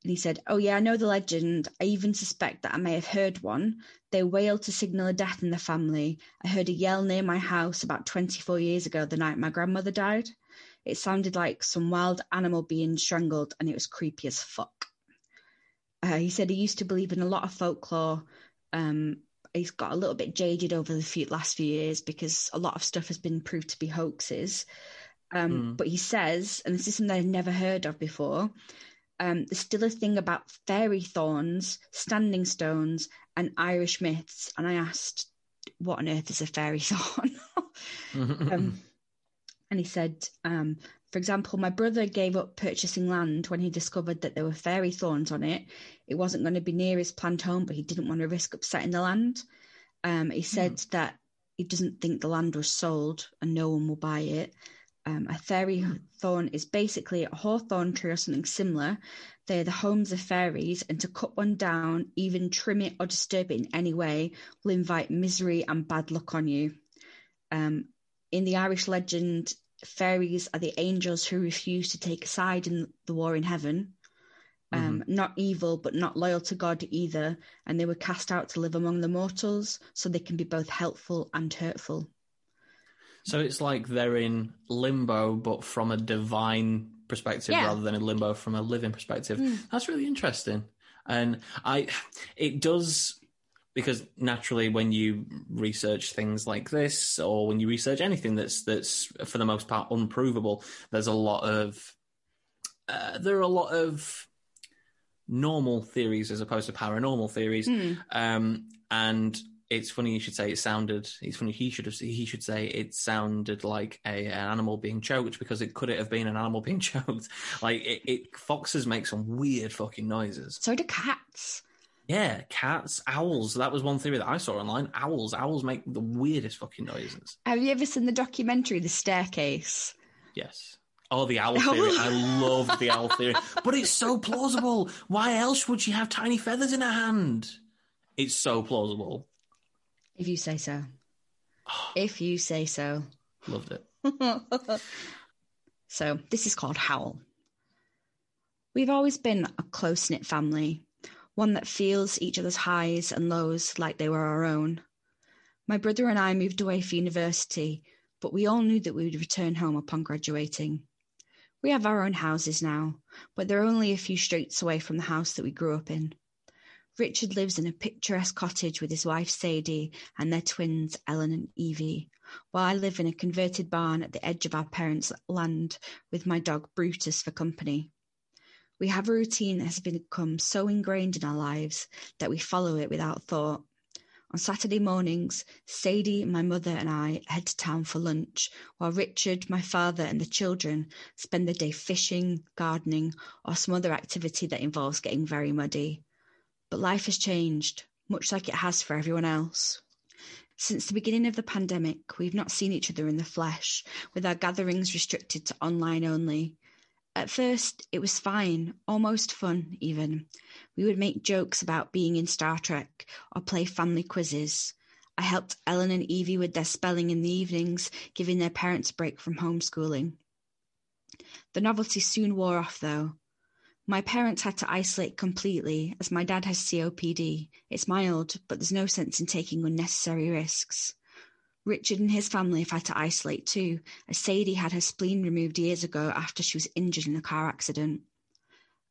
And he said, Oh, yeah, I know the legend. I even suspect that I may have heard one. They wailed to signal a death in the family. I heard a yell near my house about 24 years ago, the night my grandmother died. It sounded like some wild animal being strangled, and it was creepy as fuck. Uh, he said he used to believe in a lot of folklore. Um, he's got a little bit jaded over the few, last few years because a lot of stuff has been proved to be hoaxes. Um, Mm. But he says, and this is something I've never heard of before, um, there's still a thing about fairy thorns, standing stones, and Irish myths. And I asked, what on earth is a fairy thorn? um, and he said, um, for example, my brother gave up purchasing land when he discovered that there were fairy thorns on it. It wasn't going to be near his planned home, but he didn't want to risk upsetting the land. Um, he said that he doesn't think the land was sold and no one will buy it. Um, a fairy thorn is basically a hawthorn tree or something similar. They're the homes of fairies, and to cut one down, even trim it or disturb it in any way, will invite misery and bad luck on you. Um, in the Irish legend, fairies are the angels who refuse to take a side in the war in heaven. Um, Not evil, but not loyal to God either, and they were cast out to live among the mortals, so they can be both helpful and hurtful. So it's like they're in limbo, but from a divine perspective Yeah. rather than a limbo from a living perspective. That's really interesting. And I, it does, because naturally when you research things like this, or when you research anything that's, that's for the most part unprovable, there's a lot of, uh, there are a lot of normal theories as opposed to paranormal theories. Um, and it's funny you should say it sounded. It's funny he should have. He should say it sounded like a an animal being choked because it could it have been an animal being choked. Like it, it foxes make some weird fucking noises. So do cats. Yeah, cats, owls. That was one theory that I saw online. Owls, owls make the weirdest fucking noises. Have you ever seen the documentary The Staircase? Yes. Oh, the owl theory. I love the owl theory. But it's so plausible. Why else would she have tiny feathers in her hand? It's so plausible. If you say so. If you say so. Loved it. So, this is called Howl. We've always been a close knit family, one that feels each other's highs and lows like they were our own. My brother and I moved away for university, but we all knew that we would return home upon graduating. We have our own houses now, but they're only a few streets away from the house that we grew up in. Richard lives in a picturesque cottage with his wife Sadie and their twins Ellen and Evie, while I live in a converted barn at the edge of our parents' land with my dog Brutus for company. We have a routine that has become so ingrained in our lives that we follow it without thought. On Saturday mornings, Sadie, my mother, and I head to town for lunch, while Richard, my father, and the children spend the day fishing, gardening, or some other activity that involves getting very muddy. But life has changed, much like it has for everyone else. Since the beginning of the pandemic, we've not seen each other in the flesh, with our gatherings restricted to online only. At first, it was fine, almost fun, even. We would make jokes about being in Star Trek or play family quizzes. I helped Ellen and Evie with their spelling in the evenings, giving their parents a break from homeschooling. The novelty soon wore off, though. My parents had to isolate completely, as my dad has COPD. It's mild, but there's no sense in taking unnecessary risks. Richard and his family have had to isolate too, as Sadie had her spleen removed years ago after she was injured in a car accident.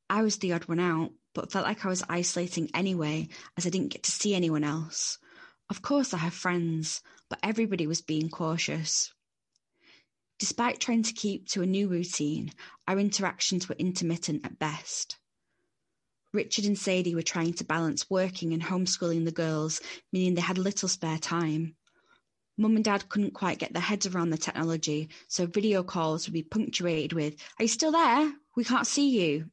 I was the odd one out, but felt like I was isolating anyway, as I didn't get to see anyone else. Of course, I have friends, but everybody was being cautious. Despite trying to keep to a new routine, our interactions were intermittent at best. Richard and Sadie were trying to balance working and homeschooling the girls, meaning they had little spare time. Mum and Dad couldn't quite get their heads around the technology, so video calls would be punctuated with, Are you still there? We can't see you.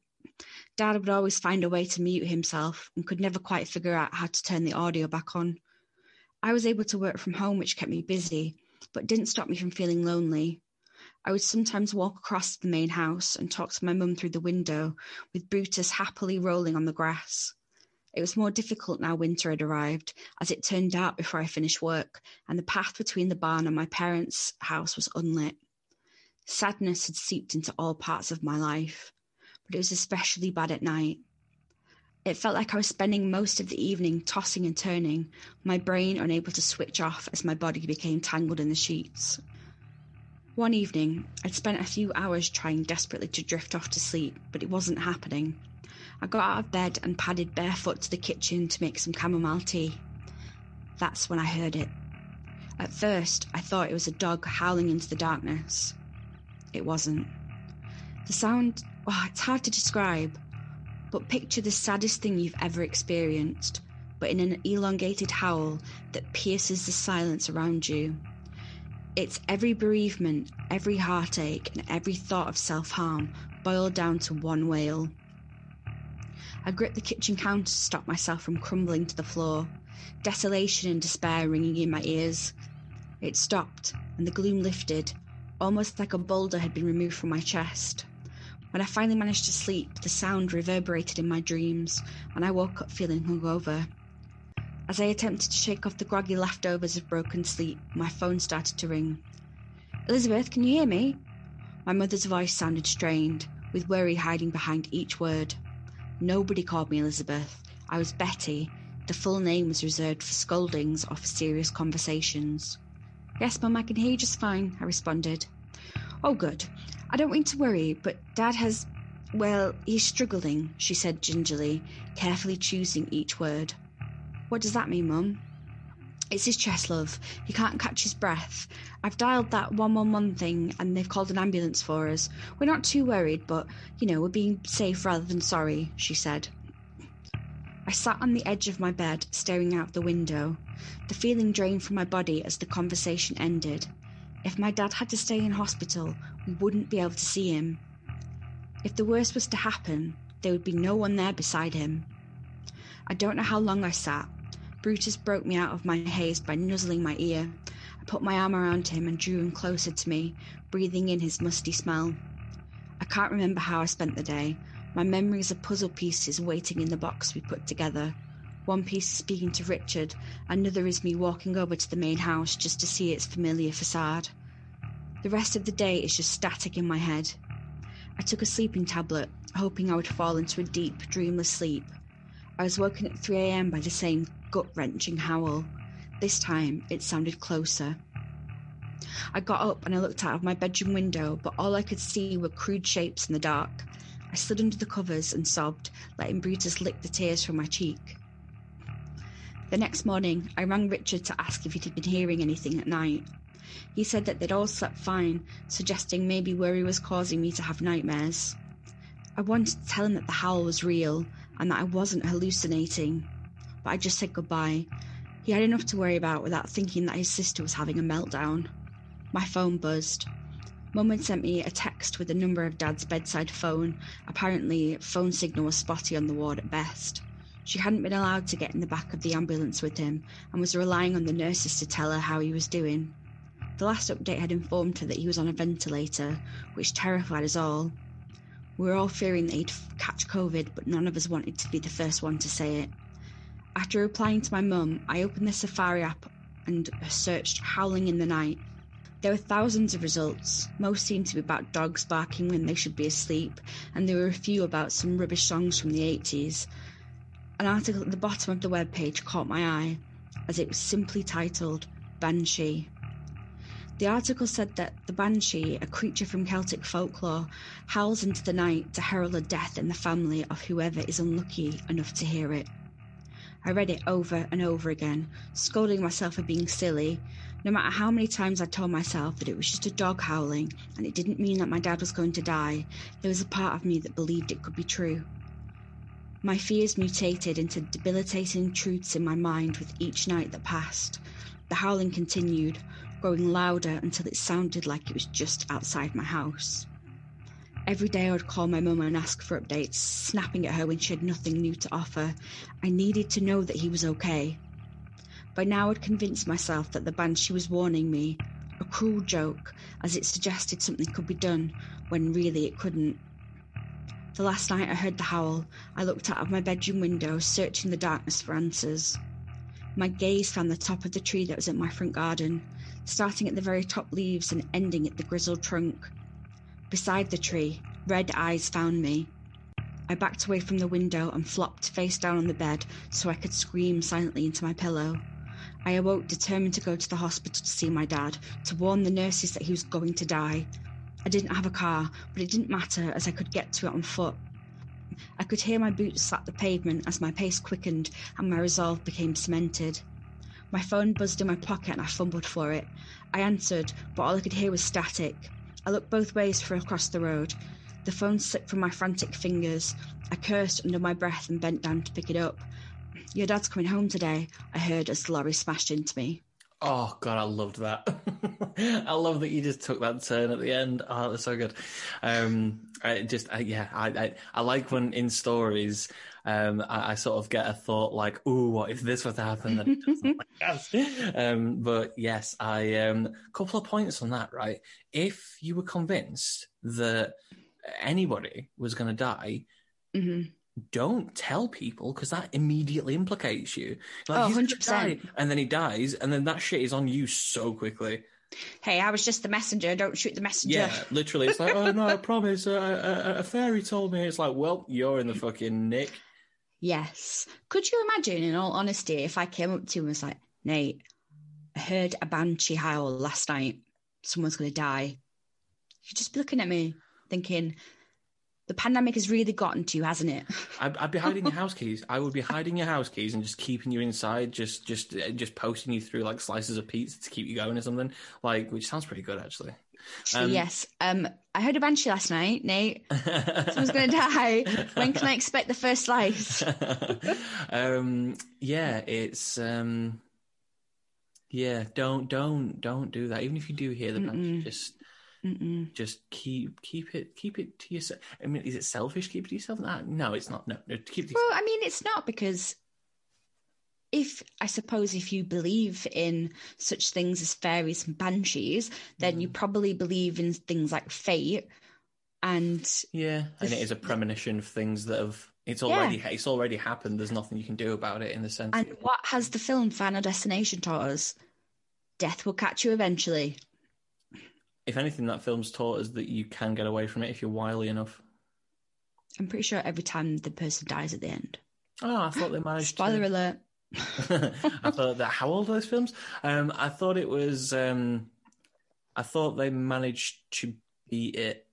Dad would always find a way to mute himself and could never quite figure out how to turn the audio back on. I was able to work from home, which kept me busy, but didn't stop me from feeling lonely. I would sometimes walk across the main house and talk to my mum through the window, with Brutus happily rolling on the grass. It was more difficult now winter had arrived, as it turned dark before I finished work, and the path between the barn and my parents' house was unlit. Sadness had seeped into all parts of my life, but it was especially bad at night. It felt like I was spending most of the evening tossing and turning, my brain unable to switch off as my body became tangled in the sheets. One evening, I'd spent a few hours trying desperately to drift off to sleep, but it wasn't happening. I got out of bed and padded barefoot to the kitchen to make some chamomile tea. That's when I heard it. At first, I thought it was a dog howling into the darkness. It wasn't. The sound, oh, it's hard to describe, but picture the saddest thing you've ever experienced, but in an elongated howl that pierces the silence around you. It's every bereavement, every heartache, and every thought of self harm boiled down to one wail. I gripped the kitchen counter to stop myself from crumbling to the floor, desolation and despair ringing in my ears. It stopped, and the gloom lifted, almost like a boulder had been removed from my chest. When I finally managed to sleep, the sound reverberated in my dreams, and I woke up feeling hungover. As I attempted to shake off the groggy leftovers of broken sleep, my phone started to ring. Elizabeth, can you hear me? My mother's voice sounded strained, with worry hiding behind each word. Nobody called me Elizabeth. I was Betty. The full name was reserved for scoldings or for serious conversations. Yes, Mum, I can hear you just fine, I responded. Oh, good. I don't mean to worry, but Dad has. Well, he's struggling, she said gingerly, carefully choosing each word. What does that mean, Mum? It's his chest, love. He can't catch his breath. I've dialed that 111 thing and they've called an ambulance for us. We're not too worried, but, you know, we're being safe rather than sorry, she said. I sat on the edge of my bed, staring out the window. The feeling drained from my body as the conversation ended. If my dad had to stay in hospital, we wouldn't be able to see him. If the worst was to happen, there would be no one there beside him. I don't know how long I sat. Brutus broke me out of my haze by nuzzling my ear. I put my arm around him and drew him closer to me, breathing in his musty smell. I can't remember how I spent the day. My memories are puzzle pieces waiting in the box we put together. One piece is speaking to Richard, another is me walking over to the main house just to see its familiar facade. The rest of the day is just static in my head. I took a sleeping tablet, hoping I would fall into a deep, dreamless sleep. I was woken at 3 a.m. by the same gut wrenching howl. This time it sounded closer. I got up and I looked out of my bedroom window, but all I could see were crude shapes in the dark. I slid under the covers and sobbed, letting Brutus lick the tears from my cheek. The next morning, I rang Richard to ask if he'd been hearing anything at night. He said that they'd all slept fine, suggesting maybe worry was causing me to have nightmares. I wanted to tell him that the howl was real and that I wasn't hallucinating, but I just said goodbye. He had enough to worry about without thinking that his sister was having a meltdown. My phone buzzed. Mum had sent me a text with the number of Dad's bedside phone. Apparently, phone signal was spotty on the ward at best. She hadn't been allowed to get in the back of the ambulance with him and was relying on the nurses to tell her how he was doing. The last update had informed her that he was on a ventilator, which terrified us all. We were all fearing that he'd catch COVID, but none of us wanted to be the first one to say it. After replying to my mum, I opened the Safari app and searched Howling in the Night. There were thousands of results. Most seemed to be about dogs barking when they should be asleep, and there were a few about some rubbish songs from the 80s. An article at the bottom of the web page caught my eye, as it was simply titled Banshee. The article said that the banshee, a creature from Celtic folklore, howls into the night to herald a death in the family of whoever is unlucky enough to hear it. I read it over and over again, scolding myself for being silly. No matter how many times I told myself that it was just a dog howling and it didn't mean that my dad was going to die, there was a part of me that believed it could be true. My fears mutated into debilitating truths in my mind with each night that passed. The howling continued, growing louder until it sounded like it was just outside my house. Every day I would call my mum and ask for updates, snapping at her when she had nothing new to offer. I needed to know that he was okay. By now I'd convinced myself that the banshee was warning me, a cruel joke, as it suggested something could be done when really it couldn't. The last night I heard the howl, I looked out of my bedroom window, searching the darkness for answers. My gaze found the top of the tree that was in my front garden, starting at the very top leaves and ending at the grizzled trunk. Beside the tree, red eyes found me. I backed away from the window and flopped face down on the bed so I could scream silently into my pillow. I awoke determined to go to the hospital to see my dad, to warn the nurses that he was going to die. I didn't have a car, but it didn't matter as I could get to it on foot. I could hear my boots slap the pavement as my pace quickened and my resolve became cemented. My phone buzzed in my pocket and I fumbled for it. I answered, but all I could hear was static. I looked both ways for across the road. The phone slipped from my frantic fingers. I cursed under my breath and bent down to pick it up. Your dad's coming home today, I heard as the lorry smashed into me. Oh god, I loved that. I love that you just took that turn at the end. Oh, that's so good. Um, I just, I, yeah, I, I, I like when in stories, um, I, I, sort of get a thought like, "Ooh, what if this was to happen?" Then like um, but yes, I um, couple of points on that. Right, if you were convinced that anybody was going to die. Mm-hmm don't tell people because that immediately implicates you. Like, oh, 100%. and then he dies, and then that shit is on you so quickly. Hey, I was just the messenger. Don't shoot the messenger. Yeah, literally. It's like, oh no, I promise. A, a, a fairy told me. It's like, well, you're in the fucking nick. Yes. Could you imagine, in all honesty, if I came up to him and was like, Nate, I heard a banshee howl last night. Someone's going to die. You'd just be looking at me thinking, the pandemic has really gotten to you, hasn't it? I'd, I'd, be hiding your house keys. I would be hiding your house keys and just keeping you inside, just just uh, just posting you through like slices of pizza to keep you going or something. Like, which sounds pretty good actually. Um, yes. Um, I heard a banshee last night, Nate. Someone's going to die. When can I expect the first slice? um, yeah, it's um, yeah. Don't don't don't do that. Even if you do hear the banshee, just Mm-mm. Just keep keep it keep it to yourself. I mean, is it selfish? Keep it to yourself? No, it's not. No, no keep it. well, I mean, it's not because if I suppose if you believe in such things as fairies and banshees, then mm. you probably believe in things like fate and yeah, and it is a premonition of things that have it's already yeah. it's already happened. There's nothing you can do about it in the sense. And what has the film Final Destination taught us? Death will catch you eventually if anything, that film's taught us that you can get away from it if you're wily enough. I'm pretty sure every time the person dies at the end. Oh, I thought they managed. Spoiler to... alert. I thought that. How old are those films? Um, I thought it was. Um, I thought they managed to beat it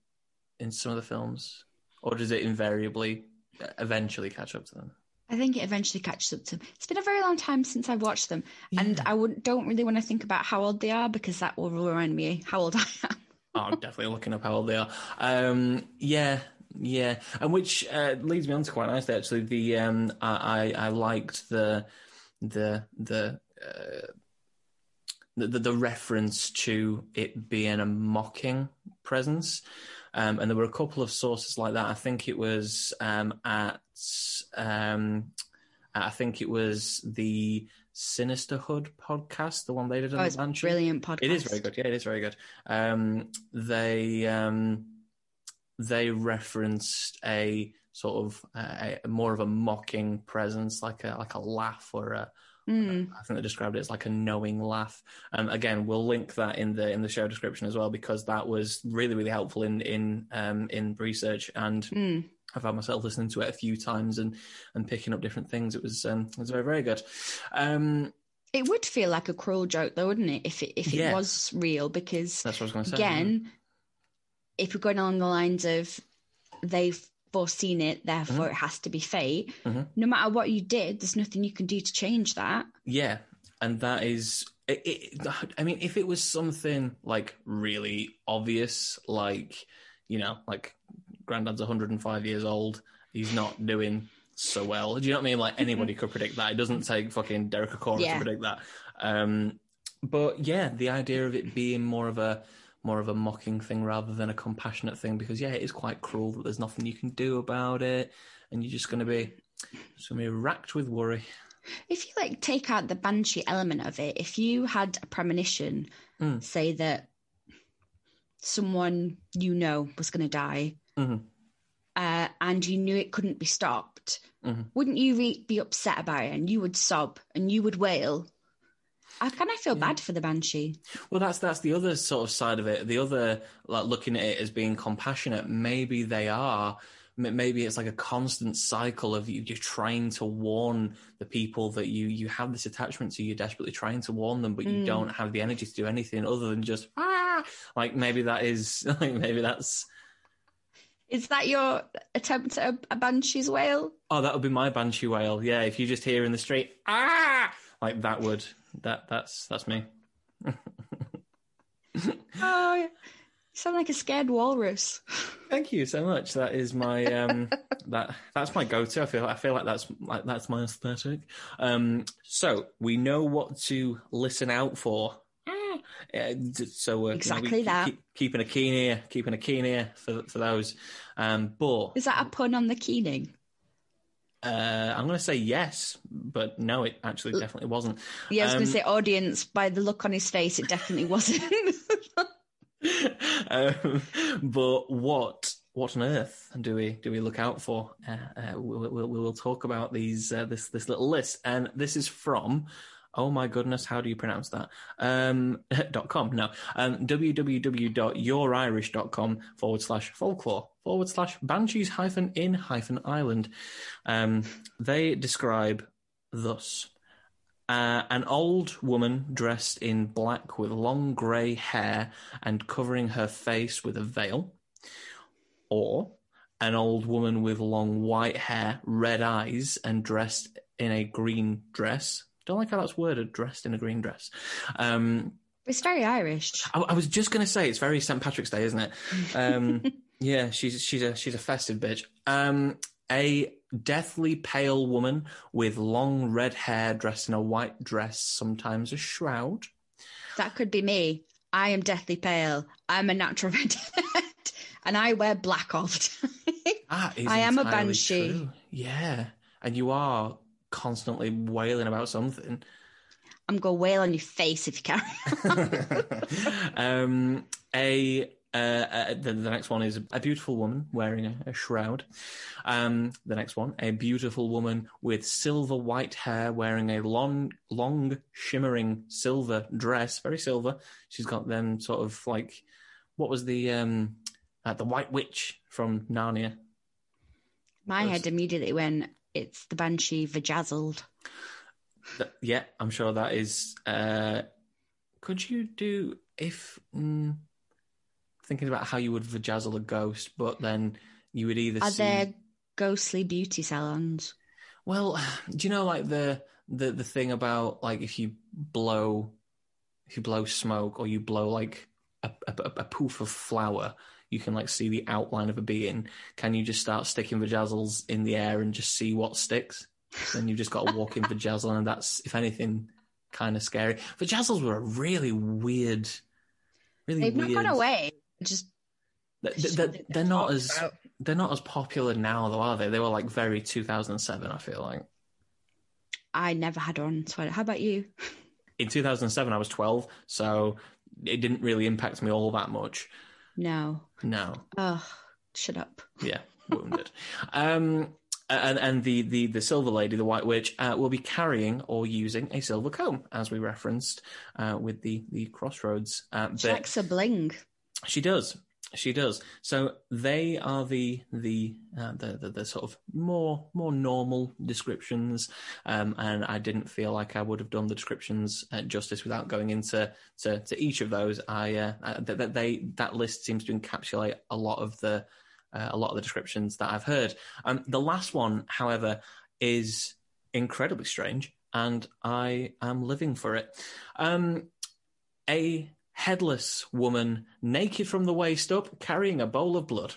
in some of the films, or does it invariably eventually catch up to them? I think it eventually catches up to them. It's been a very long time since I've watched them, yeah. and I would, don't really want to think about how old they are because that will remind me how old I am. oh, I'm definitely looking up how old they are. Um, yeah, yeah, and which uh, leads me on to quite nicely actually. The um, I, I, I liked the the the. Uh, the, the, the reference to it being a mocking presence, um, and there were a couple of sources like that. I think it was um, at um, I think it was the Sinisterhood podcast, the one they did on Oh, the it's a Banshee. brilliant podcast. It is very good. Yeah, it is very good. Um, they um, they referenced a sort of uh, a, more of a mocking presence, like a like a laugh or a. Mm. I think they described it as like a knowing laugh. Um, again, we'll link that in the in the show description as well because that was really really helpful in in um, in research and Mm. I found myself listening to it a few times and and picking up different things. It was um, it was very very good. Um, It would feel like a cruel joke, though, wouldn't it? If it if it Yeah. was real, because that's what I was going to say. again, if we're going along the lines of they've foreseen it, therefore it has to be fate. Mhm. No matter what you did, there's nothing you can do to change that. Yeah, and that is. It, it, I mean, if it was something like really obvious, like you know, like Granddad's 105 years old, he's not doing so well. Do you know what I mean? Like anybody could predict that. It doesn't take fucking Derek Acorah Yeah. to predict that. Um, but yeah, the idea of it being more of a more of a mocking thing rather than a compassionate thing, because yeah, it is quite cruel that there's nothing you can do about it, and you're just going to be just going to be racked with worry. If you like take out the banshee element of it, if you had a premonition, Mm. say that someone you know was going to die, Mhm. uh, and you knew it couldn't be stopped, Mhm. wouldn't you re- be upset about it? And you would sob and you would wail. I kind of feel bad for the banshee. Well, that's that's the other sort of side of it. The other, like looking at it as being compassionate. Maybe they are. Maybe it's like a constant cycle of you. You're trying to warn the people that you you have this attachment to. You're desperately trying to warn them, but you Mm. don't have the energy to do anything other than just ah. Like maybe that is. Like maybe that's. Is that your attempt at a, a banshee's wail? Oh, that would be my banshee wail. Yeah, if you just hear in the street ah, like that would that that's that's me. Oh, you sound like a scared walrus. Thank you so much. That is my um, that that's my go-to. I feel I feel like that's like that's my aesthetic. Um, so we know what to listen out for. Uh, so uh, you know, we Exactly keep- that. keep- keeping a keen ear, keeping a keen ear for for those. Um, but Is that a pun on the keening? Uh, I'm going to say yes, but no, it actually definitely wasn't. Yeah, I was going Um, to say audience. By the look on his face, it definitely wasn't. um, but what what on earth do we do we look out for? Uh, uh, we'll, we'll, we'll talk about these uh, this this little list, and this is from. Oh my goodness, how do you pronounce that? Um, dot com, no. Um, www.yourirish.com forward slash folklore forward slash banshees hyphen in hyphen island. Um, they describe thus. Uh, an old woman dressed in black with long grey hair and covering her face with a veil, or an old woman with long white hair, red eyes, and dressed in a green dress. Don't like how that's worded, dressed in a green dress. Um, it's very Irish. I, I was just going to say it's very St Patrick's Day, isn't it? Um, yeah, she's she's a she's a festive bitch. Um, a deathly pale woman with long red hair, dressed in a white dress, sometimes a shroud. That could be me. I am deathly pale. I'm a natural redhead, and I wear black all the time. I am a banshee. true. Yeah, and you are constantly wailing about something. I'm gonna wail on your face if you carry. um, a uh, uh, the, the next one is a beautiful woman wearing a, a shroud. Um, the next one, a beautiful woman with silver white hair wearing a long, long, shimmering silver dress, very silver. She's got them sort of like, what was the um, uh, the White Witch from Narnia? My head immediately went. It's the banshee vajazzled. Yeah, I'm sure that is. Uh, could you do if mm, thinking about how you would vajazzle a ghost, but then you would either Are see. there ghostly beauty salons? Well, do you know like the the the thing about like if you blow if you blow smoke or you blow like a, a, a poof of flour, you can like see the outline of a being. Can you just start sticking vajazzles in the air and just see what sticks? then you've just got to walk in vajazzle, and that's if anything kind of scary. Vajazzles were a really weird, really They've weird. not gone away. Just They- they- They're, they're not as they're not as popular now, though, are they? They were like very 2007. I feel like. I never had on sweater. How about you? In 2007, I was 12, so it didn't really impact me all that much. No. No. Oh, shut up. Yeah, wounded. um, and and the, the, the silver lady, the white witch, uh, will be carrying or using a silver comb, as we referenced uh, with the the crossroads. Uh, She bit. likes a bling. She does. She does. So they are the the uh, the, the the sort of more more normal descriptions, um, and I didn't feel like I would have done the descriptions uh, justice without going into to, to each of those. I uh, that that they that list seems to encapsulate a lot of the uh, a lot of the descriptions that I've heard. Um, the last one, however, is incredibly strange, and I am living for it. Um, a headless woman, naked from the waist up, carrying a bowl of blood.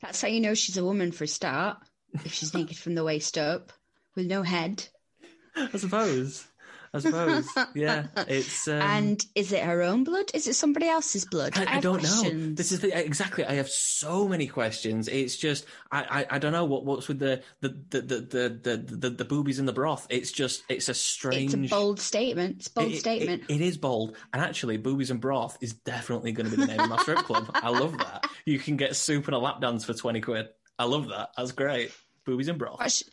That's how you know she's a woman for a start. If she's naked from the waist up with no head. I suppose. I suppose. Yeah, it's. Um, and is it her own blood? Is it somebody else's blood? I, I have don't know. This is the, exactly. I have so many questions. It's just I, I, I don't know what what's with the the the the the, the, the, the boobies in the broth. It's just it's a strange. It's a bold statement. It's a bold It- it- statement. it is bold, and actually, boobies and broth is definitely going to be the name of my strip club. I love that. You can get soup and a lap dance for twenty quid. I love that. That's great. Boobies and broth. what's, she,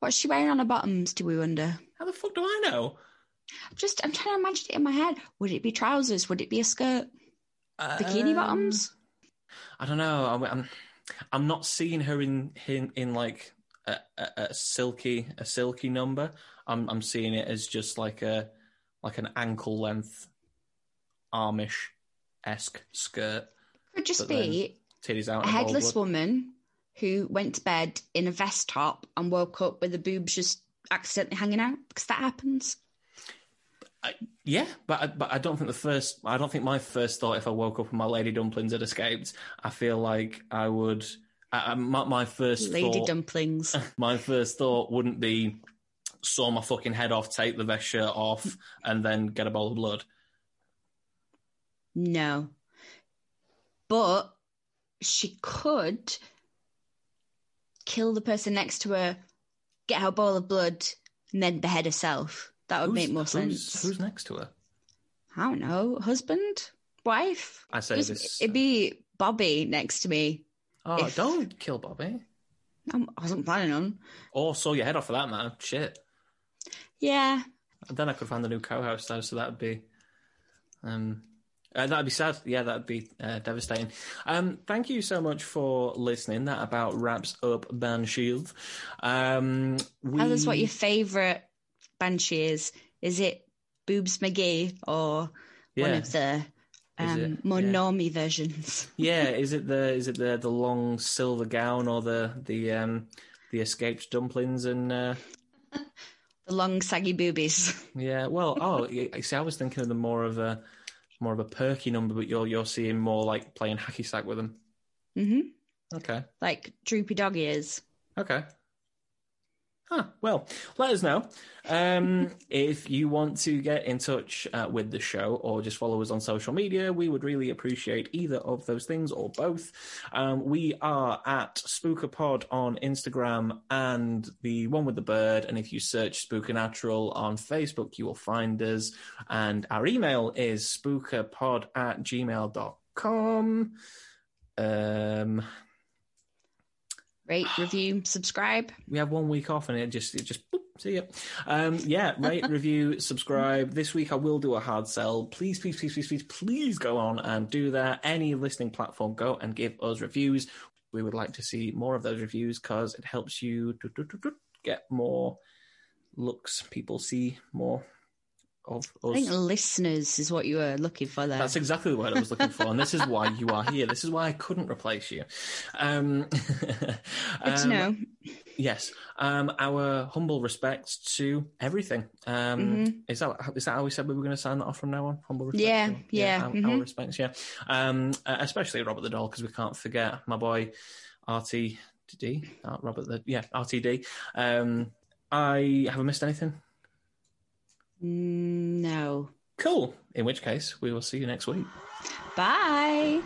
what's she wearing on her bottoms, do we wonder? How the fuck do I know? Just, I'm trying to imagine it in my head. Would it be trousers? Would it be a skirt? Bikini Um, bottoms? I don't know. I'm, I'm, I'm not seeing her in in, in like a, a, a silky a silky number. I'm I'm seeing it as just like a like an ankle length Amish esque skirt. Could just be Titties out. a and a bowl of headless woman who went to bed in a vest top and woke up with the boobs just accidentally hanging out because that happens. Yeah, but I, but I don't think the first. I don't think my first thought if I woke up and my lady dumplings had escaped. I feel like I would. I, I, my, my first Lady thought, dumplings. my first thought wouldn't be saw my fucking head off, take the vest shirt off, and then get a bowl of blood. No. But she could kill the person next to her, get her bowl of blood, and then behead herself. That would Who's- make more sense. Who's next to her? I don't know. Husband? Wife? I say Who's- this. It'd be Bobby next to me. oh, if- don't kill Bobby. I'm- I wasn't planning on. Or saw your head off for that man. Shit. Yeah. And then I could find the new co-host though, so that'd be, um, uh, that'd be sad. Yeah, that'd be uh, devastating. Um, thank you so much for listening. That about wraps up Banshield. Um, we... Tell us what your favourite banshee is. Is it Boobs McGee or one of the um, more Yeah. normie versions? yeah. Is it the is it the the long silver gown or the the um the escaped dumplings and uh, The long saggy boobies. yeah. Well, oh, see, I was thinking of the more of a more of a perky number, but you're you're seeing more like playing hacky sack with them. hmm Okay. Like droopy dog ears. Okay. Huh. Well, let us know um, if you want to get in touch uh, with the show or just follow us on social media. We would really appreciate either of those things or both. Um, we are at SpookerPod on Instagram and the one with the bird. And if you search Spooky Natural on Facebook, you will find us. And our email is spookerpod at gmail.com. Um, Rate, review, subscribe. we have one week off and it just it just boop, see ya. Um, yeah, rate, review, subscribe. This week I will do a hard sell. Please, please, please, please, please, please go on and do that. Any listening platform, go and give us reviews. We would like to see more of those reviews because it helps you get more looks. People see more of I think listeners is what you were looking for there. That's exactly the word I was looking for, and this is why you are here. This is why I couldn't replace you. Um, Good to um, know. Yes. Um, our humble respects to everything. Um, Is that is that how we said we were going to sign that off from now on? Humble respects. Yeah, or- yeah, our, our mhm. respects. Yeah. Um, uh, especially Robert the Doll because we can't forget my boy RTD. Uh, Robert the yeah RTD. Um, I haven't missed anything. Mm, No. Cool. In which case, we will see you next week. Bye.